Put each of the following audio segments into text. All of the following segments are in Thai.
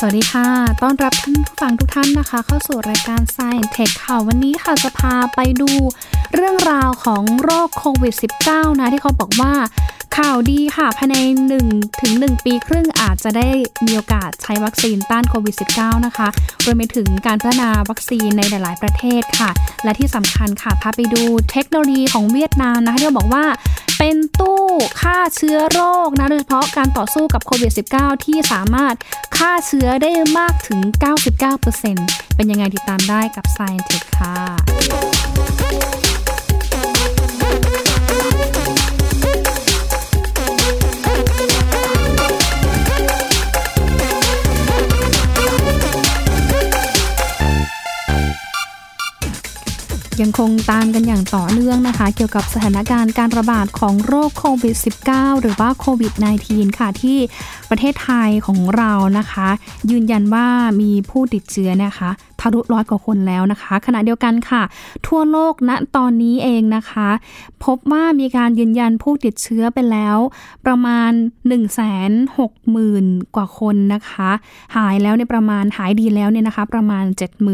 สวัสดีค่ะ ต้อนรับท่านผู้ฟังทุกท่านนะคะ เข้าสู่รายการ Science Tech ค่ะ วันนี้ค่ะจะพาไปดูเรื่องราวของโรคโควิด -19 นะ ที่เขาบอกว่าข่าวดีค่ะ ภายใน1ถึง1ปีครึ่งอาจจะได้มีโอกาสใช้วัคซีนต้านโควิด -19 นะคะรวมไปถึงการพัฒนาวัคซีนในหลาย ๆ ประเทศค่ะ และที่สำคัญค่ะ พาไปดูเทคโนโลยีของเวียดนามนะคะที่บอกว่า เป็นตู้ฆ่าเชื้อโรคนะโดยเฉพาะการต่อสู้กับโควิด -19 ที่สามารถฆ่าเชื้อได้มากถึง 99%เป็นยังไงติดตามได้กับ Science Tech ค่ะ ยังคงตามกันอย่างต่อเนื่องนะคะ เกี่ยวกับสถานการณ์การระบาดของโรคโควิด -19 หรือว่าโควิด -19 ค่ะ ที่ประเทศไทยของเรานะคะ ยืนยันว่ามีผู้ติดเชื้อนะคะ ทะลุร้อยกว่าคนแล้วนะคะ ขณะเดียวกันค่ะ ทั่วโลกณนะตอนนี้เองนะคะ พบว่ามีการยืนยันผู้ติดเชื้อไปแล้ว ประมาณ 1 6 0 0 0 0 กว่าคนนะคะ หายแล้วในประมาณหายดีแล้วเนี่ยนะคะ ประมาณ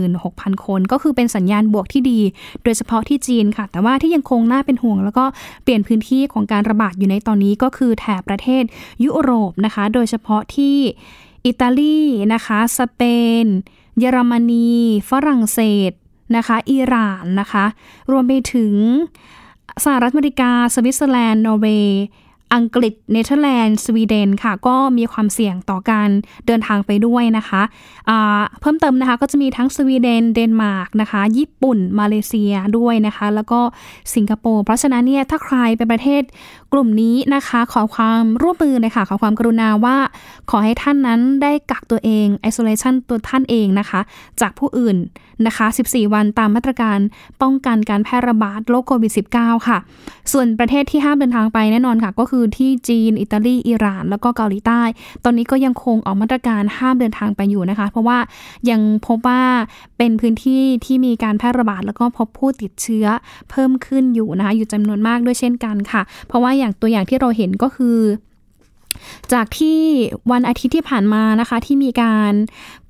76,000 คน ก็คือเป็นสัญญาณบวกที่ดี โดยเฉพาะที่จีนค่ะ แต่ว่าที่ยังคงน่าเป็นห่วง แล้วก็เปลี่ยนพื้นที่ของการระบาดอยู่ในตอนนี้ก็คือแถบประเทศยุโรปนะคะ โดยเฉพาะที่อิตาลีนะคะ สเปน เยอรมนี ฝรั่งเศสนะคะอิหร่านนะคะ รวมไปถึงสหรัฐอเมริกา สวิตเซอร์แลนด์ นอร์เวย์อังกฤษ เนเธอร์แลนด์ สวีเดนค่ะ ก็มีความเสี่ยงต่อการเดินทางไปด้วยนะคะ เพิ่มเติมนะคะก็จะมีทั้งสวีเดน เดนมาร์กนะคะ ญี่ปุ่น มาเลเซียด้วยนะคะ แล้วก็สิงคโปร์ เพราะฉะนั้นเนี่ยถ้าใครไปประเทศ กลุ่มนี้นะคะขอความร่วมมือเลยค่ะขอความกรุณาว่า ขอให้ท่านนั้นได้กักตัวเอง isolation ตัวท่านเองนะคะ จากผู้อื่นนะคะ 14 วันตามมาตรการป้องกันการแพร่ระบาดโรคโควิด -19 ค่ะ ส่วนประเทศที่ห้ามเดินทางไปแน่นอนค่ะ ก็คือที่จีน อิตาลี อิหร่าน แล้วก็เกาหลีใต้ ตอนนี้ก็ยังคงออกมาตรการห้ามเดินทางไปอยู่นะคะ เพราะว่ายังพบว่าเป็นพื้นที่ที่มีการแพร่ระบาด แล้วก็พบผู้ติดเชื้อเพิ่มขึ้นอยู่นะคะ อยู่จำนวนมากด้วยเช่นกันค่ะ เพราะว่าอย่างตัวอย่างที่เราเห็นก็คือ จากที่วันอาทิตย์ที่ผ่านมานะคะที่มีการ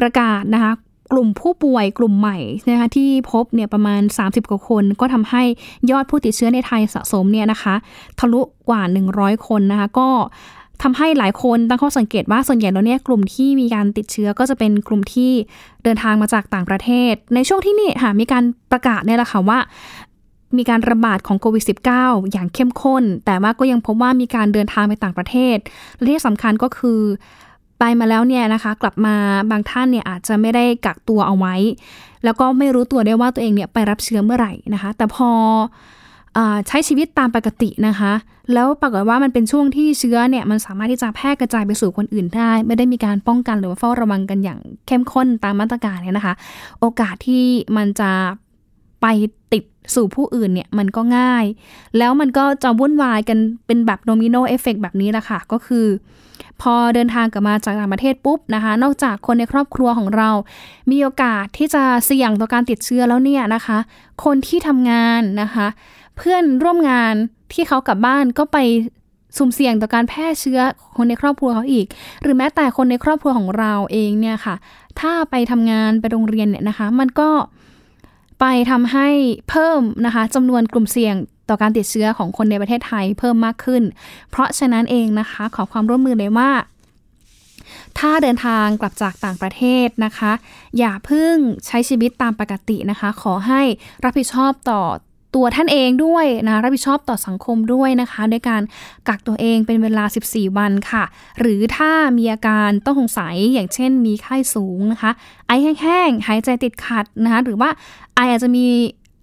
ประกาศนะคะกลุ่มผู้ป่วยกลุ่มใหม่นะคะที่พบเนี่ยประมาณ 30 กว่าคน ก็ทำให้ยอดผู้ติดเชื้อในไทยสะสมเนี่ยนะคะทะลุกว่า 100 คนนะคะก็ทำให้หลายคนตั้งข้อสังเกตว่าส่วนใหญ่แล้วเนี่ยกลุ่มที่มีการติดเชื้อก็จะเป็นกลุ่มที่เดินทางมาจากต่างประเทศ ในช่วงที่นี่ค่ะมีการประกาศเนี่ยแหละค่ะว่า มีการระบาดของโควิด -19 อย่างเข้มข้น แต่ว่าก็ยังพบว่ามีการเดินทางไปต่างประเทศ และที่สำคัญก็คือไปมาแล้วเนี่ยนะคะ กลับมาบางท่านเนี่ยอาจจะไม่ได้กักตัวเอาไว้ แล้วก็ไม่รู้ตัวได้ว่าตัวเองเนี่ยไปรับเชื้อเมื่อไหร่นะคะ แต่พออใช้ชีวิตตามปกตินะคะ แล้วปรากฏว่ามันเป็นช่วงที่เชื้อเนี่ยมันสามารถที่จะแพร่กระจายไปสู่คนอื่นได้ ไม่ได้มีการป้องกันหรือว่าเฝ้าระวังกันอย่างเข้มข้นตามมาตรการเนี่ยนะคะ โอกาสที่มันจะ ไปติดสู่ผู้อื่นเนี่ยมันก็ง่าย แล้วมันก็จะวุ่นวายกันเป็นแบบ domino effect แบบนี้แหละค่ะ ก็คือ พอเดินทางกลับมาจากต่างประเทศปุ๊บนะคะ นอกจากคนในครอบครัวของเรา มีโอกาสที่จะเสี่ยงต่อการติดเชื้อแล้วเนี่ยนะคะ คนที่ทำงานนะคะ เพื่อนร่วมงานที่เขากลับบ้านก็ไปสุ่มเสี่ยงต่อการแพร่เชื้อคนในครอบครัวเขาอีก หรือแม้แต่คนในครอบครัวของเราเองเนี่ยค่ะ ถ้าไปทำงานไปโรงเรียนเนี่ยนะคะ มันก็ ไปทำให้เพิ่มนะคะจำนวนกลุ่มเสี่ยงต่อการติดเชื้อของคนในประเทศไทยเพิ่มมากขึ้น เพราะฉะนั้นเองนะคะ ขอความร่วมมือเลยว่า ถ้าเดินทางกลับจากต่างประเทศนะคะ อย่าเพิ่งใช้ชีวิตตามปกตินะคะ ขอให้รับผิดชอบต่อ ตัวท่านเองด้วยนะรับผิดชอบต่อสังคมด้วยนะคะด้วยการกักตัวเองเป็นเวลา 14 วันค่ะ หรือถ้ามีอาการต้องสงสัยอย่างเช่น มีไข้สูงนะคะ ไอแห้งๆหายใจติดขัดนะคะหรือว่าไออาจจะมี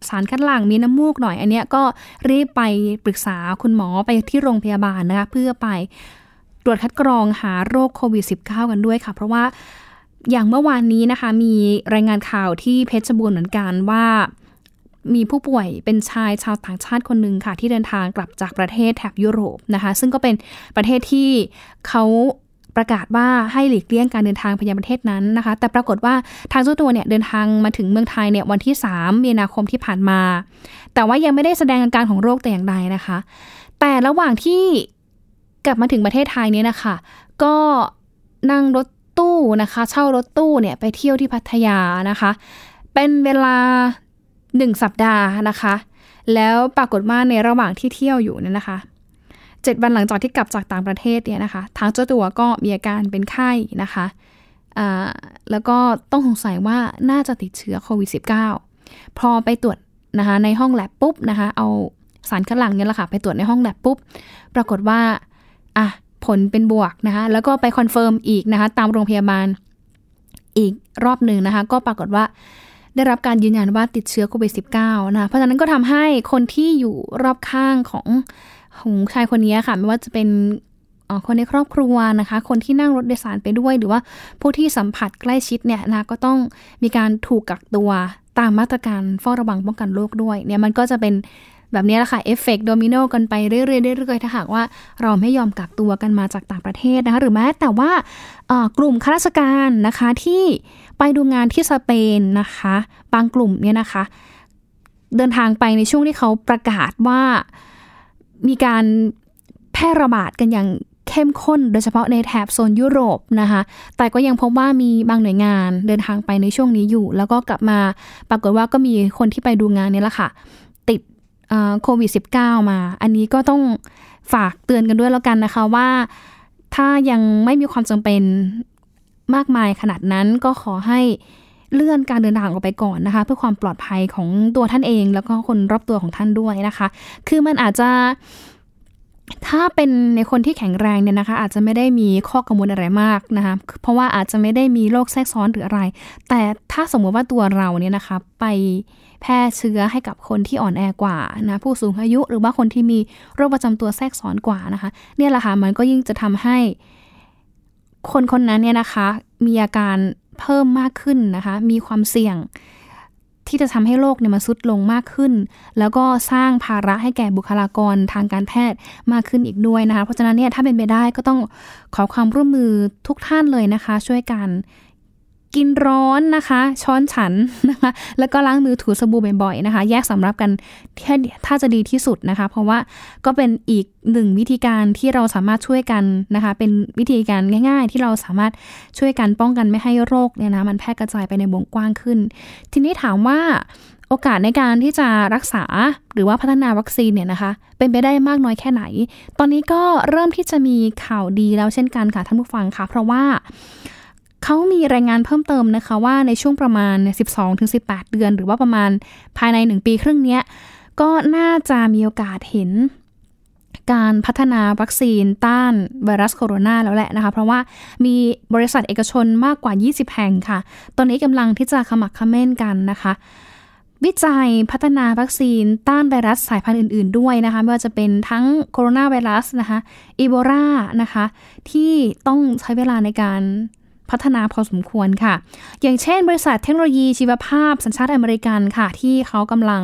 สารคัดหลั่งมีน้ำมูกหน่อย อันนี้ก็รีบไปปรึกษาคุณหมอไปที่โรงพยาบาลนะคะเพื่อไปตรวจคัดกรองหาโรคโควิด -19 กันด้วยค่ะ เพราะว่าอย่างเมื่อวานนี้นะคะ มีรายงานข่าวที่เพชรบูรณ์เหมือนกันว่า มีผู้ป่วยเป็นชายชาวต่างชาติคนหนึ่งค่ะ ที่เดินทางกลับจากประเทศแถบยุโรปนะคะ ซึ่งก็เป็นประเทศที่เขาประกาศว่าให้หลีกเลี่ยงการเดินทางไปยังประเทศนั้นนะคะ แต่ปรากฏว่าทางเจ้าตัวเนี่ยเดินทางมาถึงเมืองไทยเนี่ยวันที่ 3 มีนาคมที่ผ่านมา แต่ว่ายังไม่ได้แสดงอาการของโรคแต่อย่างใดนะคะ แต่ระหว่างที่กลับมาถึงประเทศไทยเนี่ยนะคะ ก็นั่งรถตู้นะคะ เช่ารถตู้เนี่ยไปเที่ยวที่พัทยานะคะ เป็นเวลา หนึ่งสัปดาห์นะคะ แล้วปรากฏว่าในระหว่างที่เที่ยวอยู่เนี่ยนะคะเจ็ดวันหลังจากที่กลับจากต่างประเทศเนี่ยนะคะ ทางเจ้าตัวก็มีอาการเป็นไข้นะคะแล้วก็ต้องสงสัยว่าน่าจะติดเชื้อโควิด -19 พอไปตรวจนะคะในห้องแล็บปุ๊บนะคะ เอาสารคัดหลั่งเนี่ยแหละค่ะ ไปตรวจในห้องแล็บปุ๊บ ปรากฏว่าอะผลเป็นบวกนะคะ แล้วก็ไป confirm อีกนะคะ ตามโรงพยาบาลอีกรอบหนึ่งนะคะ ก็ปรากฏว่า ได้รับการยืนยันว่าติดเชื้อโควิด -19 นะเพราะฉะนั้นก็ทำให้คนที่อยู่รอบข้างของของชายคนนี้ค่ะ ไม่ว่าจะเป็นคนในครอบครัวนะคะ คนที่นั่งรถโดยสารไปด้วย หรือว่าผู้ที่สัมผัสใกล้ชิดเนี่ยนะก็ต้องมีการถูกกักตัวตามมาตรการเฝ้าระวังป้องกันโรคด้วยเนี่ยมันก็จะเป็น แบบนี้แหละค่ะ effect domino กันไปเรื่อยๆเรื่อยๆถ้าหากว่าเราไม่ยอมกักตัวกันมาจากต่างประเทศนะคะหรือแม้แต่ว่ากลุ่มข้าราชการนะคะที่ไปดูงานที่สเปนนะคะ บางกลุ่มเนี่ยนะคะ เดินทางไปในช่วงที่เขาประกาศว่ามีการแพร่ระบาดกันอย่างเข้มข้นโดยเฉพาะในแถบโซนยุโรปนะคะ แต่ก็ยังพบว่ามีบางหน่วยงานเดินทางไปในช่วงนี้อยู่ แล้วก็กลับมาปรากฏว่าก็มีคนที่ไปดูงานนี้แหละค่ะ โควิด -19 มา อันนี้ก็ต้องฝากเตือนกันด้วยแล้วกันนะคะว่า ถ้ายังไม่มีความจำเป็นมากมายขนาดนั้นก็ขอให้เลื่อนการเดินทางออกไปก่อนนะคะ เพื่อความปลอดภัยของตัวท่านเอง แล้วก็คนรอบตัวของท่านด้วยนะคะ คือมันอาจจะ ถ้าเป็นในคนที่แข็งแรงเนี่ยนะคะ อาจจะไม่ได้มีข้อกังวลอะไรมากนะคะเพราะว่าอาจจะไม่ได้มีโรคแทรกซ้อนหรืออะไร แต่ถ้าสมมติว่าตัวเราเนี่ยนะคะ ไปแพร่เชื้อให้กับคนที่อ่อนแอกว่านะผู้สูงอายุหรือว่าคนที่มีโรคประจำตัวแทรกซ้อนกว่านะคะ เนี่ยแหละค่ะมันก็ยิ่งจะทำให้ คนคนนั้นเนี่ยนะคะ มีอาการเพิ่มมากขึ้นนะคะ มีความเสี่ยง ที่จะทำให้โรคเนี่ยมาซุดลงมากขึ้น แล้วก็สร้างภาระให้แก่บุคลากรทางการแพทย์มากขึ้นอีกด้วยนะคะ เพราะฉะนั้นเนี่ยถ้าเป็นไปได้ก็ต้องขอความร่วมมือทุกท่านเลยนะคะ ช่วยกัน กินร้อนนะคะ ช้อนฉันนะคะ แล้วก็ล้างมือถูสบู่บ่อยๆนะคะ แยกสำรับกันถ้าจะดีที่สุดนะคะ เพราะว่าก็เป็นอีกหนึ่งวิธีการที่เราสามารถช่วยกันนะคะ เป็นวิธีการง่าย ๆ ที่เราสามารถช่วยกันป้องกันไม่ให้โรคเนี่ยนะมันแพร่กระจายไปในวงกว้างขึ้น ทีนี้ถามว่าโอกาสในการที่จะรักษาหรือว่าพัฒนาวัคซีนเนี่ยนะคะ เป็นไปได้มากน้อยแค่ไหน ตอนนี้ก็เริ่มที่จะมีข่าวดีแล้วเช่นกันค่ะท่านผู้ฟังค่ะ เพราะว่า เขามีรายงานเพิ่มเติมนะคะว่าในช่วงประมาณ 12-18 เดือน หรือว่าประมาณภายใน 1 ปีครึ่งนี้ก็น่าจะมีโอกาสเห็นการพัฒนาวัคซีนต้านไวรัสโคโรนาแล้วแหละนะคะ เพราะว่ามีบริษัทเอกชนมากกว่า 20 แห่งค่ะ ตอนนี้กำลังที่จะขมักขม้นกันนะคะ วิจัยพัฒนาวัคซีนต้านไวรัสสายพันธุ์อื่น ๆ ด้วยนะคะ ไม่ว่าจะเป็นทั้งโคโรนาไวรัสนะคะอีโบลานะคะ ที่ต้องใช้เวลาในการ พัฒนาพอสมควรค่ะ อย่างเช่น บริษัทเทคโนโลยีชีวภาพสัญชาติอเมริกันค่ะ ที่เขากำลัง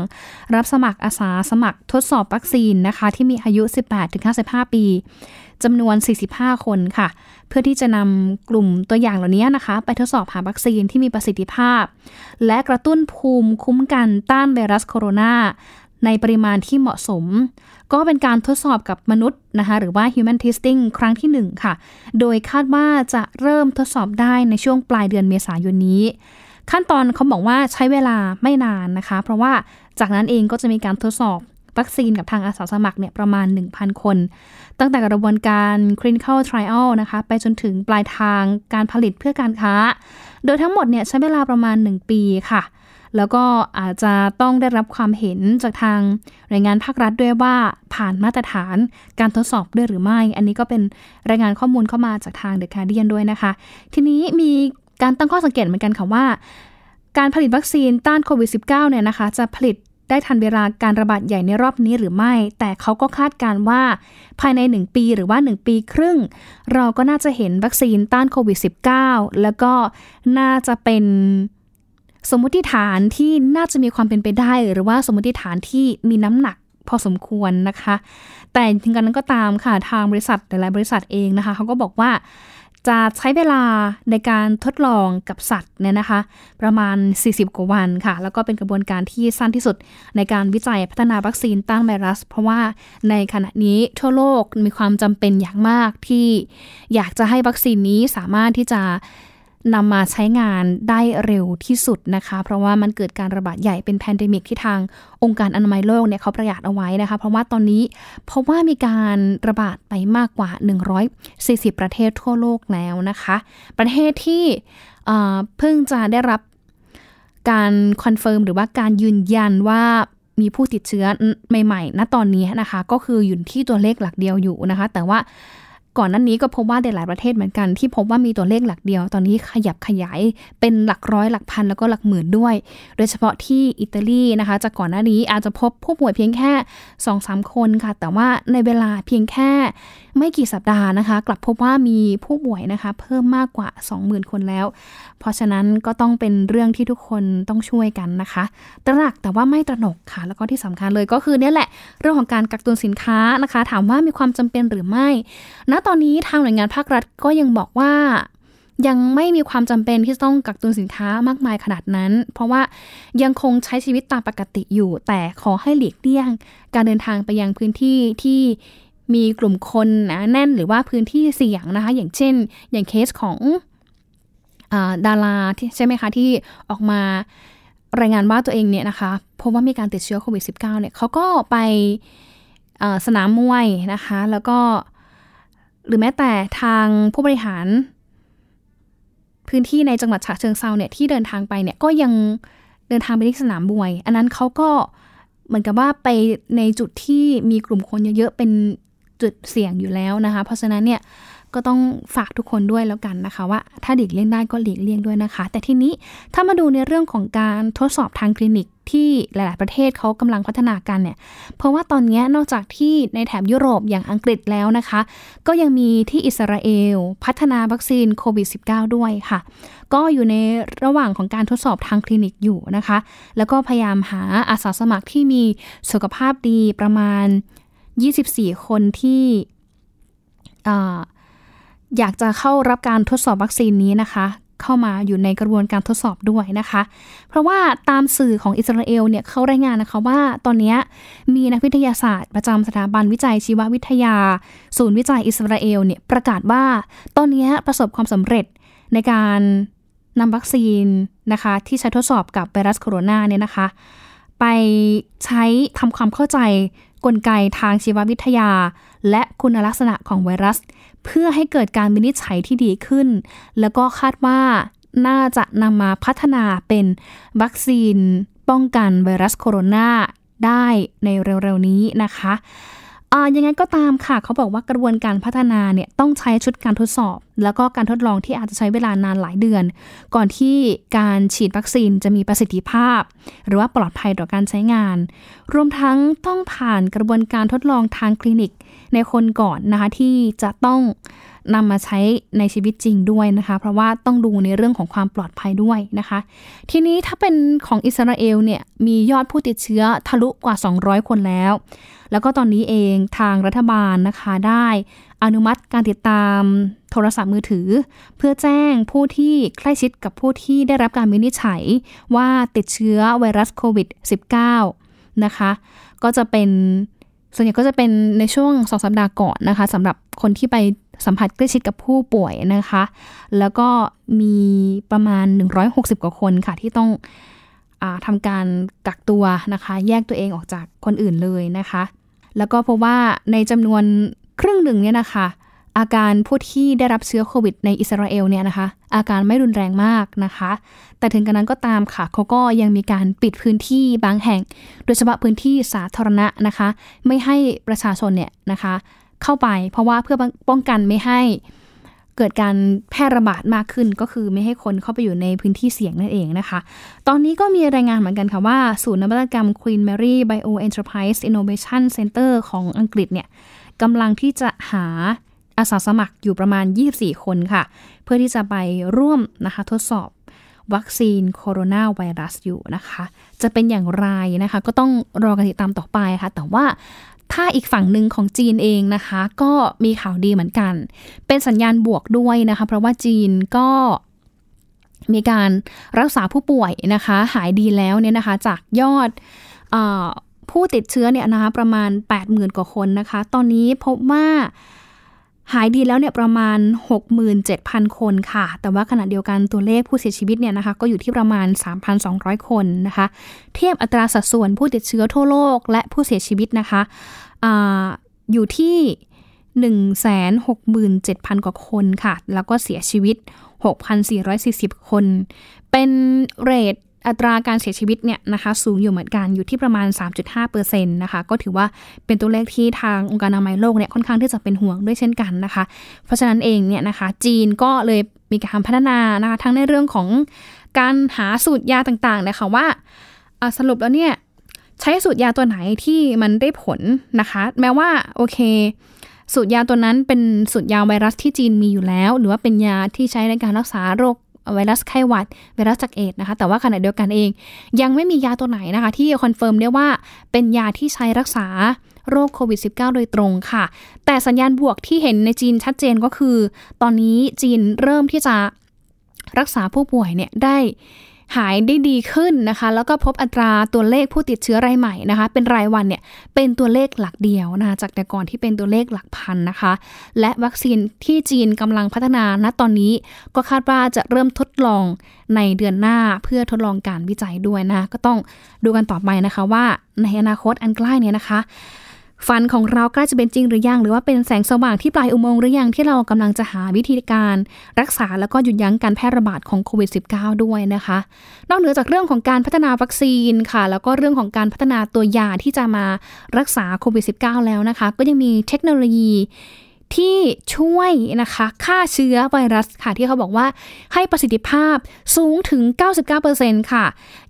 รับสมัครอาสาสมัครทดสอบวัคซีนนะคะ ที่มีอายุ 18-55 ปีจำนวน 45 คนค่ะ เพื่อที่จะนำกลุ่มตัวอย่างเหล่านี้นะคะ ไปทดสอบหาวัคซีนที่มีประสิทธิภาพ และกระตุ้นภูมิคุ้มกันต้านไวรัสโคโรนา ในปริมาณที่เหมาะสม ก็เป็นการทดสอบกับมนุษย์นะคะหรือว่า human testing ครั้งที่ 1 ค่ะ โดยคาดว่าจะเริ่มทดสอบได้ในช่วงปลายเดือนเมษายนนี้ ขั้นตอนเขาบอกว่าใช้เวลาไม่นานนะคะ เพราะว่าจากนั้นเองก็จะมีการทดสอบวัคซีนกับทางอาสาสมัครเนี่ยประมาณ 1,000 คน ตั้งแต่กระบวนการ clinical trial นะคะไปจนถึงปลายทางการผลิตเพื่อการค้า โดยทั้งหมดเนี่ยใช้เวลาประมาณ 1 ปีค่ะ แล้วก็อาจจะต้องได้รับความเห็นจากทางหน่วยงานภาครัฐด้วยว่าผ่านมาตรฐานการทดสอบด้วยหรือไม่ อันนี้ก็เป็นรายงานข้อมูลเข้ามาจากทางเดอะคาเดียนด้วยนะคะ ทีนี้มีการตั้งข้อสังเกตเหมือนกันค่ะว่า การผลิตวัคซีนต้านโควิด -19 เนี่ยนะคะ จะผลิตได้ทันเวลาการระบาดใหญ่ในรอบนี้หรือไม่ แต่เขาก็คาดการว่าภายใน 1 ปีหรือว่า 1 ปีครึ่ง เราก็น่าจะเห็นวัคซีนต้านโควิด -19 แล้วก็น่าจะเป็น สมมติฐานที่น่าจะมีความเป็นไปได้ หรือว่าสมมติฐานที่มีน้ำหนักพอสมควรนะคะ แต่ถึงกันนั้นก็ตามค่ะทางบริษัทหลายๆบริษัทเองนะคะเขาก็บอกว่าจะใช้เวลาในการทดลองกับสัตว์เนี่ยนะคะ ประมาณ 40 กว่าวันค่ะ แล้วก็เป็นกระบวนการที่สั้นที่สุดในการวิจัยพัฒนาวัคซีนต้านไวรัส เพราะว่าในขณะนี้ทั่วโลกมีความจำเป็นอย่างมากที่อยากจะให้วัคซีนนี้สามารถที่จะ นำมาใช้งานได้เร็วที่สุดนะคะ เพราะว่ามันเกิดการระบาดใหญ่เป็น pandemic ที่ทางองค์การอนามัยโลกเนี่ยเขาประกาศเอาไว้นะคะ เพราะว่าตอนนี้เพราะว่ามีการระบาดไปมากกว่า 140 ประเทศทั่วโลกแล้วนะคะ ประเทศที่เพิ่งจะได้รับการ confirm หรือว่าการยืนยันว่ามีผู้ติดเชื้อใหม่ๆ ณ ตอนนี้นะคะ ก็คืออยู่ที่ตัวเลขหลักเดียวอยู่นะคะ แต่ว่า ก่อนนั้นนี้ก็พบว่าในหลายประเทศเหมือนกันที่พบว่ามีตัวเลขหลักเดียว ตอนนี้ขยับขยายเป็นหลักร้อยหลักพันแล้วก็หลักหมื่นด้วย โดยเฉพาะที่อิตาลีนะคะจากก่อนหน้านี้อาจจะพบผู้ป่วยเพียงแค่2อสคนค่ะ แต่ว่าในเวลาเพียงแค่ ไม่กี่สัปดาห์นะคะ กลับพบว่ามีผู้ป่วยนะคะ เพิ่มมากกว่า 20,000 คนแล้ว เพราะฉะนั้นก็ต้องเป็นเรื่องที่ทุกคนต้องช่วยกันนะคะ ตระหนักแต่ว่าไม่ตระหนกค่ะ แล้วก็ที่สำคัญเลยก็คือเนี่ยแหละ เรื่องของการกักตุนสินค้านะคะ ถามว่ามีความจำเป็นหรือไม่ ณตอนนี้ทางหน่วยงานภาครัฐก็ยังบอกว่ายังไม่มีความจำเป็นที่ต้องกักตุนสินค้ามากมายขนาดนั้น เพราะว่ายังคงใช้ชีวิตตามปกติอยู่ แต่ขอให้หลีกเลี่ยง การเดินทางไปยังพื้นที่ที่ มีกลุ่มคนนะแน่นหรือว่าพื้นที่เสี่ยงนะคะ อย่างเช่น อย่างเคสของอดาราใช่ไหมคะที่ออกมารายงานว่าตัวเองเนี่ยนะคะพบว่ามีการติดเชื้อโควิด -19 เนี่ยเขาก็ไปสนามมวยนะคะ แล้วก็หรือแม้แต่ทางผู้บริหาร พื้นที่ในจังหวัดฉะเชิงเซาเนี่ยที่เดินทางไปเนี่ยก็ยังเดินทางไปที่สนามมวย อันนั้นเขาก็เหมือนกับว่าไปในจุดที่มีกลุ่มคนเยอะๆเป็น จุดเสี่ยงอยู่แล้วนะคะ เพราะฉะนั้นเนี่ยก็ต้องฝากทุกคนด้วยแล้วกันนะคะ ว่าถ้าหลีกเลี่ยงได้ก็หลีกเลี่ยงด้วยนะคะ แต่ทีนี้ถ้ามาดูในเรื่องของการทดสอบทางคลินิกที่หลาย ๆ ประเทศเขากำลังพัฒนากันเนี่ย เพราะว่าตอนนี้นอกจากที่ในแถบยุโรปอย่างอังกฤษแล้วนะคะ ก็ยังมีที่อิสราเอล พัฒนาวัคซีนโควิด -19 ด้วยค่ะ ก็อยู่ในระหว่างของการทดสอบทางคลินิกอยู่นะคะ แล้วก็พยายามหาอาสาสมัครที่มีสุขภาพดีประมาณ 24 คนที่อยากจะเข้ารับการทดสอบวัคซีนนี้นะคะ เข้ามาอยู่ในกระบวนการทดสอบด้วยนะคะ เพราะว่าตามสื่อของอิสราเอลเนี่ยเขารายงานนะคะว่าตอนนี้มีนักวิทยาศาสตร์ประจำสถาบันวิจัยชีววิทยา ศูนย์วิจัยอิสราเอลเนี่ยประกาศว่าตอนนี้ประสบความสำเร็จในการนำวัคซีนนะคะที่ใช้ทดสอบกับไวรัสโคโรนาเนี่ยนะคะ ไปใช้ทำความเข้าใจ กลไกทางชีววิทยา และคุณลักษณะของไวรัส เพื่อให้เกิดการวินิจฉัยที่ดีขึ้น แล้วก็คาดว่าน่าจะนำมาพัฒนาเป็นวัคซีนป้องกันไวรัสโคโรนาได้ในเร็วๆนี้นะคะ อยังไงก็ตามค่ะ เขาบอกว่ากระบวนการพัฒนาเนี่ยต้องใช้ชุดการทดสอบ แล้วก็การทดลองที่อาจจะใช้เวลานานหลายเดือน ก่อนที่การฉีดวัคซีนจะมีประสิทธิภาพ หรือว่าปลอดภัยต่อการใช้งาน รวมทั้งต้องผ่านกระบวนการทดลองทางคลินิกในคนก่อนนะคะที่จะต้อง นำมาใช้ในชีวิตจริงด้วยนะคะ เพราะว่าต้องดูในเรื่องของความปลอดภัยด้วยนะคะ ทีนี้ถ้าเป็นของอิสราเอลเนี่ยมียอดผู้ติดเชื้อทะลุกว่า 200 คนแล้ว แล้วก็ตอนนี้เองทางรัฐบาลนะคะได้อนุมัติการติดตามโทรศัพท์มือถือ เพื่อแจ้งผู้ที่ใกล้ชิดกับผู้ที่ได้รับการวินิจฉัยว่าติดเชื้อไวรัสโควิด -19 นะคะ ก็จะเป็น ส่วนใหญ่ก็จะเป็นในช่วงสองสัปดาห์ก่อนนะคะสำหรับคนที่ไปสัมผัสใกล้ชิดกับผู้ป่วยนะคะ แล้วก็มีประมาณ 160 กว่าคนค่ะ ที่ต้องอทำการกักตัวนะคะ แยกตัวเองออกจากคนอื่นเลยนะคะ แล้วก็พบว่าในจำนวนครึ่งหนึ่งเนี่ยนะคะ อาการผู้ที่ได้รับเชื้อโควิดในอิสราเอลเนี่ยนะคะ อาการไม่รุนแรงมากนะคะ แต่ถึงกระนั้นก็ตามค่ะเขาก็ยังมีการปิดพื้นที่บางแห่ง โดยเฉพาะพื้นที่สาธารณะนะคะ ไม่ให้ประชาชนเนี่ยนะคะ เข้าไปเพราะว่าเพื่อป้องกันไม่ให้เกิดการแพร่ระบาดมากขึ้นก็คือไม่ให้คนเข้าไปอยู่ในพื้นที่เสี่ยงนั่นเองนะคะ ตอนนี้ก็มีรายงานเหมือนกันค่ะว่า ศูนย์นวัตกรรม Queen Mary Bio Enterprise Innovation Center ของอังกฤษเนี่ยกำลังที่จะหา อาสาสมัครอยู่ประมาณ 24 คนค่ะ เพื่อที่จะไปร่วมนะคะทดสอบวัคซีนโคโรนาไวรัสอยู่นะคะ จะเป็นอย่างไรนะคะ ก็ต้องรอกันติดตามต่อไปค่ะ แต่ว่าถ้าอีกฝั่งหนึ่งของจีนเองนะคะ ก็มีข่าวดีเหมือนกัน เป็นสัญญาณบวกด้วยนะคะ เพราะว่าจีนก็มีการรักษาผู้ป่วยนะคะ หายดีแล้วเนี่ยนะคะ จากยอดอผู้ติดเชื้อเนี่ยนะคะประมาณ 80,000 กว่าคนนะคะ ตอนนี้พบว่า หายดีแล้วเนี่ยประมาณ 67,000 คนค่ะ แต่ว่าขณะเดียวกันตัวเลขผู้เสียชีวิตเนี่ยนะคะก็อยู่ที่ประมาณ 3,200 คนนะคะ เทียบอัตราสัดส่วนผู้ติดเชื้อทั่วโลกและผู้เสียชีวิตนะคะออยู่ที่ 167,000 กว่าคนค่ะ แล้วก็เสียชีวิต 6,440 คน เป็นเรท อัตราการเสียชีวิตเนี่ยนะคะสูงอยู่เหมือนกันอยู่ที่ประมาณ 3.5%นะคะก็ถือว่าเป็นตัวเลขที่ทางองค์การอนามัยโลกเนี่ยค่อนข้างที่จะเป็นห่วงด้วยเช่นกันนะคะ เพราะฉะนั้นเองเนี่ยนะคะจีนก็เลยมีการพัฒนานะคะทั้งในเรื่องของการหาสูตรยาต่างๆนะคะว่าสรุปแล้วเนี่ยใช้สูตรยาตัวไหนที่มันได้ผลนะคะ แม้ว่าโอเค สูตรยาตัวนั้นเป็นสูตรยาไวรัสที่จีนมีอยู่แล้ว หรือว่าเป็นยาที่ใช้ในการรักษาโรค ไวรัสไข้หวัด ไวรัสจากเอดส์นะคะ แต่ว่าขณะเดียวกันเอง ยังไม่มียาตัวไหนนะคะ ที่ confirm ได้ว่าเป็นยาที่ใช้รักษาโรคโควิด -19 โดยตรงค่ะ แต่สัญญาณบวกที่เห็นในจีนชัดเจนก็คือ ตอนนี้จีนเริ่มที่จะรักษาผู้ป่วยเนี่ยได้ หายได้ดีขึ้นนะคะ แล้วก็พบอัตราตัวเลขผู้ติดเชื้อรายใหม่นะคะ เป็นรายวันเนี่ยเป็นตัวเลขหลักเดียวนะจากแต่ก่อนที่เป็นตัวเลขหลักพันนะคะ และวัคซีนที่จีนกำลังพัฒนาณตอนนี้ ก็คาดว่าจะเริ่มทดลองในเดือนหน้าเพื่อทดลองการวิจัยด้วยนะ ก็ต้องดูกันต่อไปนะคะว่าในอนาคตอันใกล้เนี่ยนะคะ ฝันของเราใกล้จะเป็นจริงหรือยัง หรือว่าเป็นแสงสว่างที่ปลายอุโมงค์หรือยังที่เรากำลังจะหาวิธีการรักษาแล้วก็หยุดยั้งการแพร่ระบาดของโควิด -19 ด้วยนะคะ นอกเหนือจากเรื่องของการพัฒนาวัคซีนค่ะ แล้วก็เรื่องของการพัฒนาตัวยาที่จะมารักษาโควิด -19 แล้วนะคะ ก็ยังมีเทคโนโลยี ที่ช่วยนะคะฆ่าเชื้อไวรัสค่ะ ที่เขาบอกว่าให้ประสิทธิภาพสูงถึง 99%ค่ะ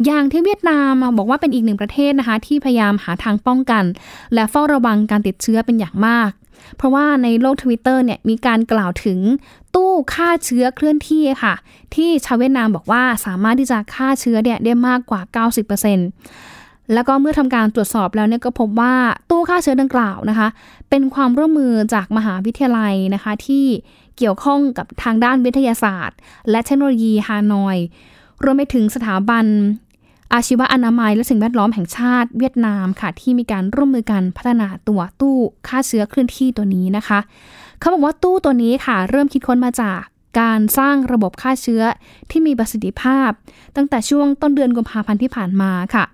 อย่างที่เวียดนามบอกว่าเป็นอีกหนึ่งประเทศนะคะ ที่พยายามหาทางป้องกัน และเฝ้าระวังการติดเชื้อเป็นอย่างมาก เพราะว่าในโลกทวิตเตอร์เนี่ยมีการกล่าวถึงตู้ฆ่าเชื้อเคลื่อนที่ค่ะ ที่ชาวเวียดนามบอกว่าสามารถที่จะฆ่าเชื้อเนี่ยได้มากกว่า 90% แล้วก็เมื่อทำการตรวจสอบแล้วเนี่ยก็พบว่าตู้ฆ่าเชื้อดังกล่าวนะคะ เป็นความร่วมมือจากมหาวิทยาลัยนะคะ ที่เกี่ยวข้องกับทางด้านวิทยาศาสตร์ และเทคโนโลยีฮานอย รวมไปถึงสถาบัน อาชีวะอนามัย และสิ่งแวดล้อมแห่งชาติเวียดนามค่ะ ที่มีการร่วมมือกันพัฒนาตัวตู้ฆ่าเชื้อเคลื่อนที่ตัวนี้นะคะ เขาบอกว่าตู้ตัวนี้ค่ะ เริ่มคิดค้นมาจากการสร้างระบบฆ่าเชื้อที่มีประสิทธิภาพ ตั้งแต่ช่วงต้นเดือนกุมภาพันธ์ที่ผ่านมาค่ะ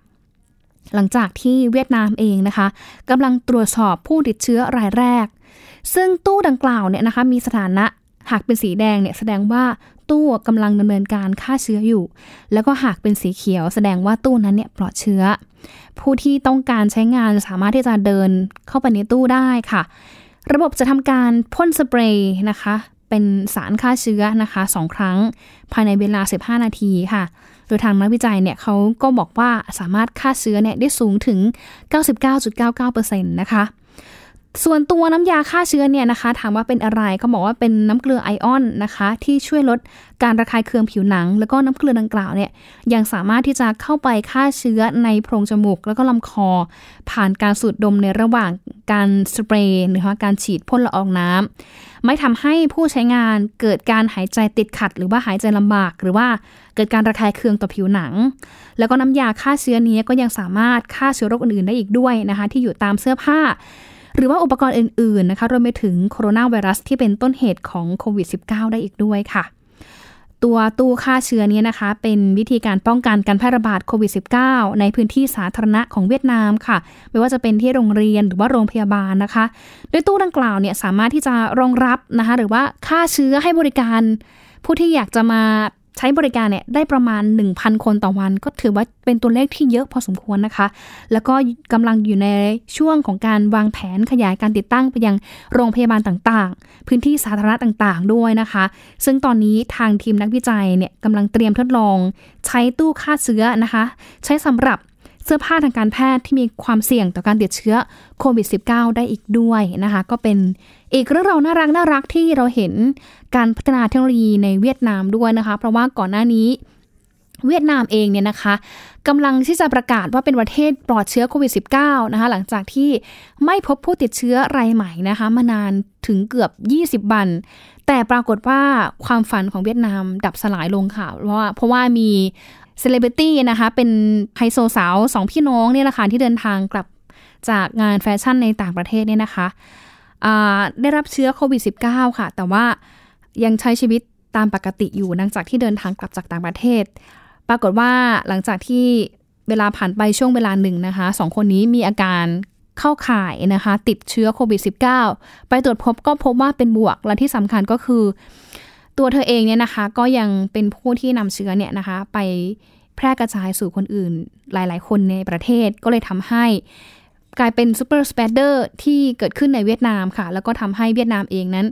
หลังจากที่เวียดนามเองนะคะกำลังตรวจสอบผู้ติดเชื้อรายแรก ซึ่งตู้ดังกล่าวเนี่ยนะคะมีสถานะหากเป็นสีแดงเนี่ยแสดงว่าตู้กำลังดำเนินการฆ่าเชื้ออยู่ แล้วก็หากเป็นสีเขียว แสดงว่าตู้นั้นเนี่ยปลอดเชื้อ ผู้ที่ต้องการใช้งานสามารถที่จะเดินเข้าไปในตู้ได้ค่ะ ระบบจะทำการพ่นสเปรย์นะคะ เป็นสารฆ่าเชื้อนะคะสองครั้ง ภายในเวลา 15 นาทีค่ะ โดยทางนักวิจัยเนี่ยเขาก็บอกว่าสามารถฆ่าเชื้อเนี่ยได้สูงถึง 99.99%นะคะ ส่วนตัวน้ำยาฆ่าเชื้อเนี่ยนะคะ ถามว่าเป็นอะไรเขาบอกว่าเป็นน้ำเกลือไอออนนะคะ ที่ช่วยลดการระคายเคืองผิวหนัง แล้วก็น้ำเกลือดังกล่าวเนี่ยยังสามารถที่จะเข้าไปฆ่าเชื้อในโพรงจมูก แล้วก็ลำคอ ผ่านการสูดดมในระหว่างการสเปรย์หรือว่าการฉีดพ่นละอองน้ำไม่ทำให้ผู้ใช้งานเกิดการหายใจติดขัด หรือว่าหายใจลำบาก หรือว่าเกิดการระคายเคืองต่อผิวหนัง แล้วก็น้ำยาฆ่าเชื้อนี้ก็ยังสามารถฆ่าเชื้อโรคอื่นๆได้อีกด้วยนะคะ ที่อยู่ตามเสื้อผ้า หรือว่าอุปกรณ์อื่นๆนะคะรวมไปถึงโคโรนาไวรัสที่เป็นต้นเหตุของโควิด -19 ได้อีกด้วยค่ะ ตัวตู้ฆ่าเชื้อนี้นะคะ เป็นวิธีการป้องกันการแพร่ระบาดโควิด -19 ในพื้นที่สาธารณะของเวียดนามค่ะ ไม่ว่าจะเป็นที่โรงเรียนหรือว่าโรงพยาบาลนะคะ โดยตู้ดังกล่าวเนี่ยสามารถที่จะรองรับนะคะหรือว่าฆ่าเชื้อให้บริการผู้ที่อยากจะมา ใช้บริการเนี่ยได้ประมาณ 1,000 คนต่อวัน ก็ถือว่าเป็นตัวเลขที่เยอะพอสมควรนะคะ แล้วก็กำลังอยู่ในช่วงของการวางแผนขยายการติดตั้งไปยังโรงพยาบาลต่างๆ พื้นที่สาธารณะต่างๆ ด้วยนะคะ ซึ่งตอนนี้ทางทีมนักวิจัยเนี่ยกำลังเตรียมทดลอง ใช้ตู้ฆ่าเชื้อนะคะ ใช้สำหรับเสื้อผ้าทางการแพทย์ที่มีความเสี่ยงต่อการติดเชื้อโควิด -19 ได้อีกด้วยนะคะ ก็เป็น อีกเรื่องราวน่ารักน่ารักที่เราเห็นการพัฒนาเทคโนโลยีในเวียดนามด้วยนะคะ เพราะว่าก่อนหน้านี้เวียดนามเองเนี่ยนะคะกำลังที่จะประกาศว่าเป็นประเทศปลอดเชื้อโควิด -19 นะคะหลังจากที่ไม่พบผู้ติดเชื้อรายใหม่นะคะมานานถึงเกือบ 20 วัน แต่ปรากฏว่าความฝันของเวียดนามดับสลายลงค่ะเพราะว่าเพราะว่ามีเซเลบริตี้นะคะเป็นไฮโซสาวสองพี่น้องเนี่ยแหละค่ะที่เดินทางกลับจากงานแฟชั่นในต่างประเทศเนี่ยนะคะ ได้รับเชื้อโควิด -19 ค่ะ แต่ว่ายังใช้ชีวิตตามปกติอยู่หลังจากที่เดินทางกลับจากต่างประเทศ ปรากฏว่าหลังจากที่เวลาผ่านไปช่วงเวลาหนึ่งนะคะสองคนนี้มีอาการเข้าข่ายนะคะ ติดเชื้อโควิด -19 ไปตรวจพบก็พบว่าเป็นบวก และที่สำคัญก็คือ ตัวเธอเองเนี่ยนะคะ ก็ยังเป็นผู้ที่นำเชื้อเนี่ยนะคะ ไปแพร่กระจายสู่คนอื่นหลาย ๆ คนในประเทศก็เลยทำให้ กลายเป็น super spreader ที่เกิดขึ้นในเวียดนามค่ะ แล้วก็ทำให้เวียดนามเองนั้น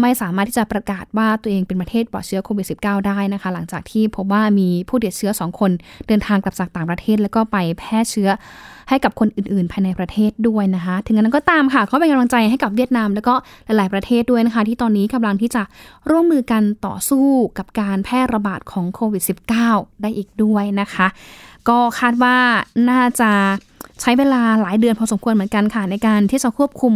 ไม่สามารถที่จะประกาศว่าตัวเองเป็นประเทศปลอดเชื้อโควิด -19 ได้นะคะ หลังจากที่พบว่ามีผู้ติดเชื้อ 2 คนเดินทางกลับจากต่างประเทศ แล้วก็ไปแพร่เชื้อให้กับคนอื่นๆ ภายในประเทศด้วยนะคะ ถึงกระนั้นก็ตามค่ะขอเป็นกำลังใจให้กับเวียดนาม แล้วก็หลาย ๆประเทศด้วยนะคะ ที่ตอนนี้กำลังที่จะร่วมมือกันต่อสู้กับการแพร่ระบาดของโควิด -19 ได้อีกด้วยนะคะ ก็คาดว่าน่าจะ ใช้เวลาหลายเดือนพอสมควรเหมือนกันค่ะ ในการที่จะควบคุม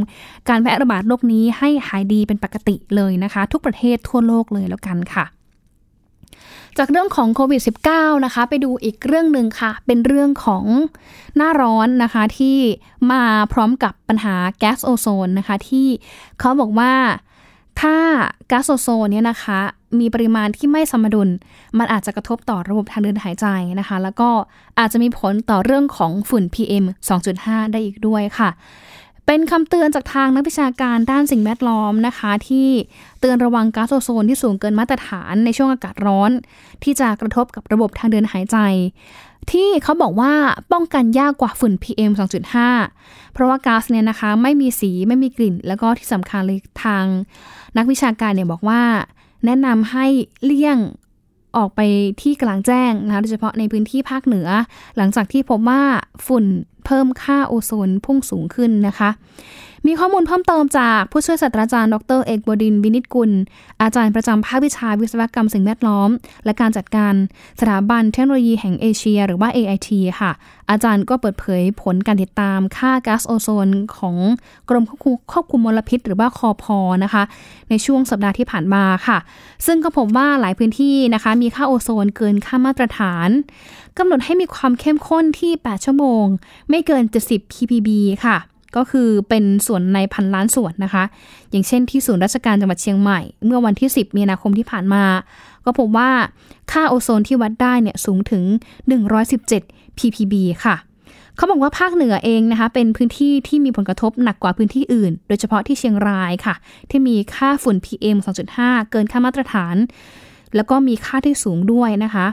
การแพร่ระบาดโรคนี้ให้หายดีเป็นปกติเลยนะคะ ทุกประเทศทั่วโลกเลยแล้วกันค่ะจากเรื่องของโควิด -19 นะคะ ไปดูอีกเรื่องหนึ่งค่ะ เป็นเรื่องของหน้าร้อนนะคะที่มาพร้อมกับปัญหาแก๊สโอโซนนะคะ ที่เขาบอกว่า ถ้าก๊าซโอโซนเนี่ยนะคะ มีปริมาณที่ไม่สมดุล มันอาจจะกระทบต่อระบบทางเดินหายใจนะคะ แล้วก็อาจจะมีผลต่อเรื่องของฝุ่น PM 2.5 ได้อีกด้วยค่ะ เป็นคำเตือนจากทางนักวิชาการด้านสิ่งแวดล้อมนะคะ ที่เตือนระวังก๊าซโอโซนที่สูงเกินมาตรฐานในช่วงอากาศร้อน ที่จะกระทบกับระบบทางเดินหายใจ ที่เขาบอกว่าป้องกันยากกว่าฝุ่น PM 2.5 เพราะว่าก๊าซเนี่ยนะคะไม่มีสีไม่มีกลิ่น แล้วก็ที่สำคัญเลยทาง นักวิชาการเนี่ยบอกว่า แนะนำให้เลี่ยงออกไปที่กลางแจ้งนะโดยเฉพาะในพื้นที่ภาคเหนือ หลังจากที่พบว่าฝุ่น เพิ่มค่าโอโซนพุ่งสูงขึ้นนะคะ มีข้อมูลเพิ่มเติมจากผู้ช่วยศาสตราจารย์ ดรเอกบดินวินิตกุล อาจารย์ประจำภาควิชาวิศวกรรมสิ่งแวดล้อม และการจัดการสถาบันเทคโนโลยีแห่งเอเชีย หรือว่า AIT ค่ะ อาจารย์ก็เปิดเผยผลการติดตามค่าก๊าซโอโซนของกรมควบคุมมลพิษ หรือว่าคอพอนะคะ ในช่วงสัปดาห์ที่ผ่านมาค่ะ ซึ่งก็พบว่าหลายพื้นที่นะคะ มีค่าโอโซนเกินค่ามาตรฐาน กำหนดให้มีความเข้มข้นที่ 8 ชั่วโมง ไม่เกิน 70 ppb ค่ะ ก็คือเป็นส่วนในพันล้านส่วนนะคะ อย่างเช่นที่ศูนย์ราชการจังหวัดเชียงใหม่ เมื่อวันที่ 10 มีนาคมที่ผ่านมา ก็พบว่าค่าโอโซนที่วัดได้เนี่ยสูงถึง 117 ppb ค่ะเขาบอกว่าภาคเหนือเองนะคะ เป็นพื้นที่ที่มีผลกระทบหนักกว่าพื้นที่อื่น โดยเฉพาะที่เชียงรายค่ะ ที่มีค่าฝุ่น PM 2.5 เกินค่ามาตรฐาน แล้วก็มีค่าที่สูงด้วยนะคะ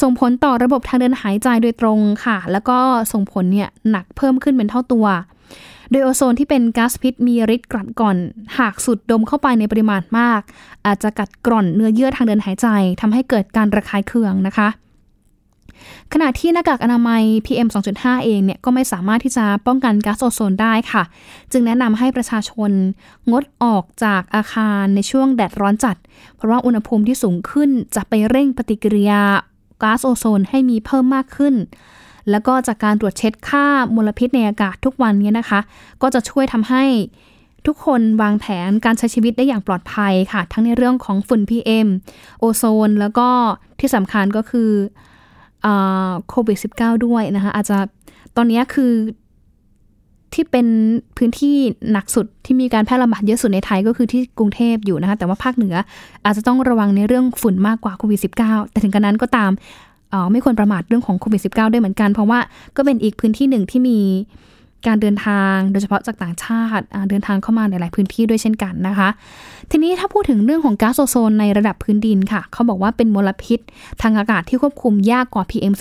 ส่งผลต่อระบบทางเดินหายใจโดยตรงค่ะ แล้วก็ส่งผลเนี่ยหนักเพิ่มขึ้นเป็นเท่าตัว โดยโอโซนที่เป็นก๊าซพิษมีฤทธิ์กรัดก่อน หากสูดดมเข้าไปในปริมาณมาก อาจจะกัดกร่อนเนื้อเยื่อทางเดินหายใจทำให้เกิดการระคายเคืองนะคะขณะที่หน้ากากอนามัย PM 2.5 เองเนี่ยก็ไม่สามารถที่จะป้องกันก๊าซโอโซนได้ค่ะ จึงแนะนำให้ประชาชนงดออกจากอาคารในช่วงแดดร้อนจัด เพราะว่าอุณหภูมิที่สูงขึ้นจะไปเร่งปฏิกิริยา ก๊าซโอโซนให้มีเพิ่มมากขึ้น แล้วก็จากการตรวจเช็ดค่ามลพิษในอากาศทุกวันนี้นะคะ ก็จะช่วยทำให้ทุกคนวางแผนการใช้ชีวิตได้อย่างปลอดภัยค่ะ ทั้งในเรื่องของฝุ่น PM โอโซน แล้วก็ที่สำคัญก็คือโควิด -19 ด้วยนะคะ อาจจะตอนนี้คือ ที่เป็นพื้นที่หนักสุดที่มีการแพร่ระบาดเยอะสุดในไทยก็คือที่กรุงเทพอยู่นะคะ แต่ว่าภาคเหนืออาจจะต้องระวังในเรื่องฝุ่นมากกว่าโควิด -19 แต่ถึงกระนั้นก็ตามไม่ควรประมาทเรื่องของโควิด -19 ด้วยเหมือนกัน เพราะว่าก็เป็นอีกพื้นที่หนึ่งที่มี การเดินทางโดยเฉพาะจากต่างชาติเดินทางเข้ามาในหลายพื้นที่ด้วยเช่นกันนะคะ ทีนี้ถ้าพูดถึงเรื่องของก๊าซโอโซนในระดับพื้นดินค่ะ เขาบอกว่าเป็นมลพิษ ทางอากาศที่ควบคุมยากกว่า PM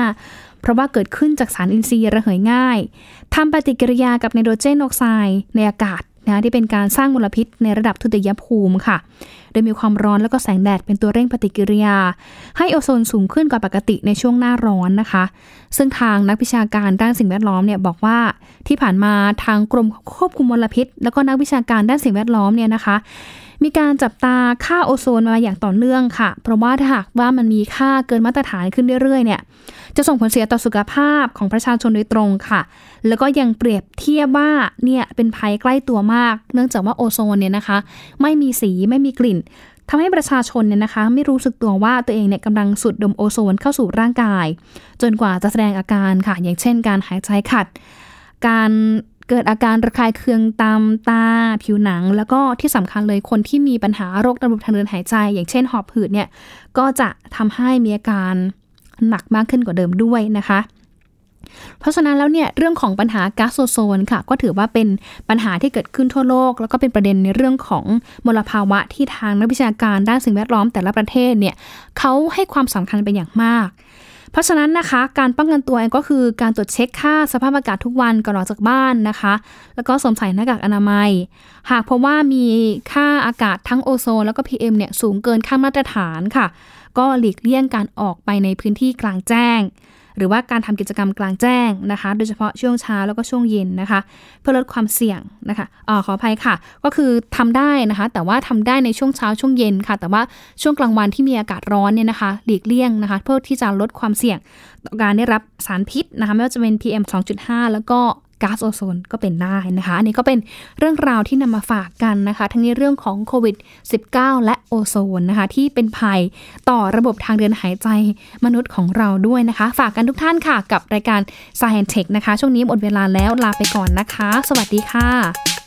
2.5 เพราะว่าเกิดขึ้นจากสารอินทรีย์ระเหยง่ายทำปฏิกิริยากับไนโตรเจนออกไซด์ในอากาศ นะที่เป็นการสร้างมลพิษในระดับทุติยภูมิค่ะ โดยมีความร้อนแล้วก็แสงแดดเป็นตัวเร่งปฏิกิริยา ให้โอโซนสูงขึ้นกว่าปกติในช่วงหน้าร้อนนะคะ ซึ่งทางนักวิชาการด้านสิ่งแวดล้อมเนี่ยบอกว่าที่ผ่านมาทางกรมควบคุมมลพิษ แล้วก็นักวิชาการด้านสิ่งแวดล้อมเนี่ยนะคะ มีการจับตาค่าโอโซนมาอย่างต่อเนื่องค่ะ เพราะว่าถ้าหากว่ามันมีค่าเกินมาตรฐานขึ้นเรื่อยๆเนี่ยจะส่งผลเสียต่อสุขภาพของประชาชนโดยตรงค่ะ แล้วก็ยังเปรียบเทียบว่าเนี่ยเป็นภัยใกล้ตัวมาก เนื่องจากว่าโอโซนเนี่ยนะคะ ไม่มีสีไม่มีกลิ่นทำให้ประชาชนเนี่ยนะคะ ไม่รู้สึกตัวว่าตัวเองเนี่ยกำลังสูดดมโอโซนเข้าสู่ร่างกาย จนกว่าจะแสดงอาการค่ะ อย่างเช่น การหายใจขัด การ เกิดอาการระคายเคืองตามตาผิวหนัง แล้วก็ที่สำคัญเลยคนที่มีปัญหาโรคระบบทางเดินหายใจ อย่างเช่นหอบหืดเนี่ยก็จะทำให้มีอาการหนักมากขึ้นกว่าเดิมด้วยนะคะ เพราะฉะนั้นแล้วเนี่ยเรื่องของปัญหาก๊าซโอโซนค่ะ ก็ถือว่าเป็นปัญหาที่เกิดขึ้นทั่วโลก แล้วก็เป็นประเด็นในเรื่องของมลภาวะที่ทางนักวิชาการด้านสิ่งแวดล้อมแต่ละประเทศเนี่ยเขาให้ความสำคัญเป็นอย่างมาก เพราะฉะนั้นนะคะการป้องกันตัวเองก็คือการตรวจเช็คค่าสภาพอากาศทุกวันก่อนออกจากบ้านนะคะ แล้วก็สวมใส่หน้ากากอนามัย หากพบว่ามีค่าอากาศทั้งโอโซนแล้วก็ PM เนี่ยสูงเกินค่ามาตรฐานค่ะ ก็หลีกเลี่ยงการออกไปในพื้นที่กลางแจ้ง หรือว่าการทำกิจกรรมกลางแจ้งนะคะ โดยเฉพาะช่วงเช้าแล้วก็ช่วงเย็นนะคะ เพื่อลดความเสี่ยงนะคะออขออภัยค่ะ ก็คือทำได้นะคะ แต่ว่าทำได้ในช่วงเช้าช่วงเย็นค่ะ แต่ว่าช่วงกลางวันที่มีอากาศร้อนเนี่ยนะคะหลีกเลี่ยงนะคะ เพื่อที่จะลดความเสี่ยงต่อการได้รับสารพิษนะคะไม่ว่าจะเป็น PM 2.5 แล้วก็ ก๊าซโอโซนก็เป็นได้นะคะ อันนี้ก็เป็นเรื่องราวที่นำมาฝากกันนะคะ ทั้งในเรื่องของโควิด -19 และโอโซนนะคะ ที่เป็นภัยต่อระบบทางเดินหายใจมนุษย์ของเราด้วยนะคะ ฝากกันทุกท่านค่ะกับรายการ Science Tech นะคะ ช่วงนี้หมดเวลาแล้วลาไปก่อนนะคะ สวัสดีค่ะ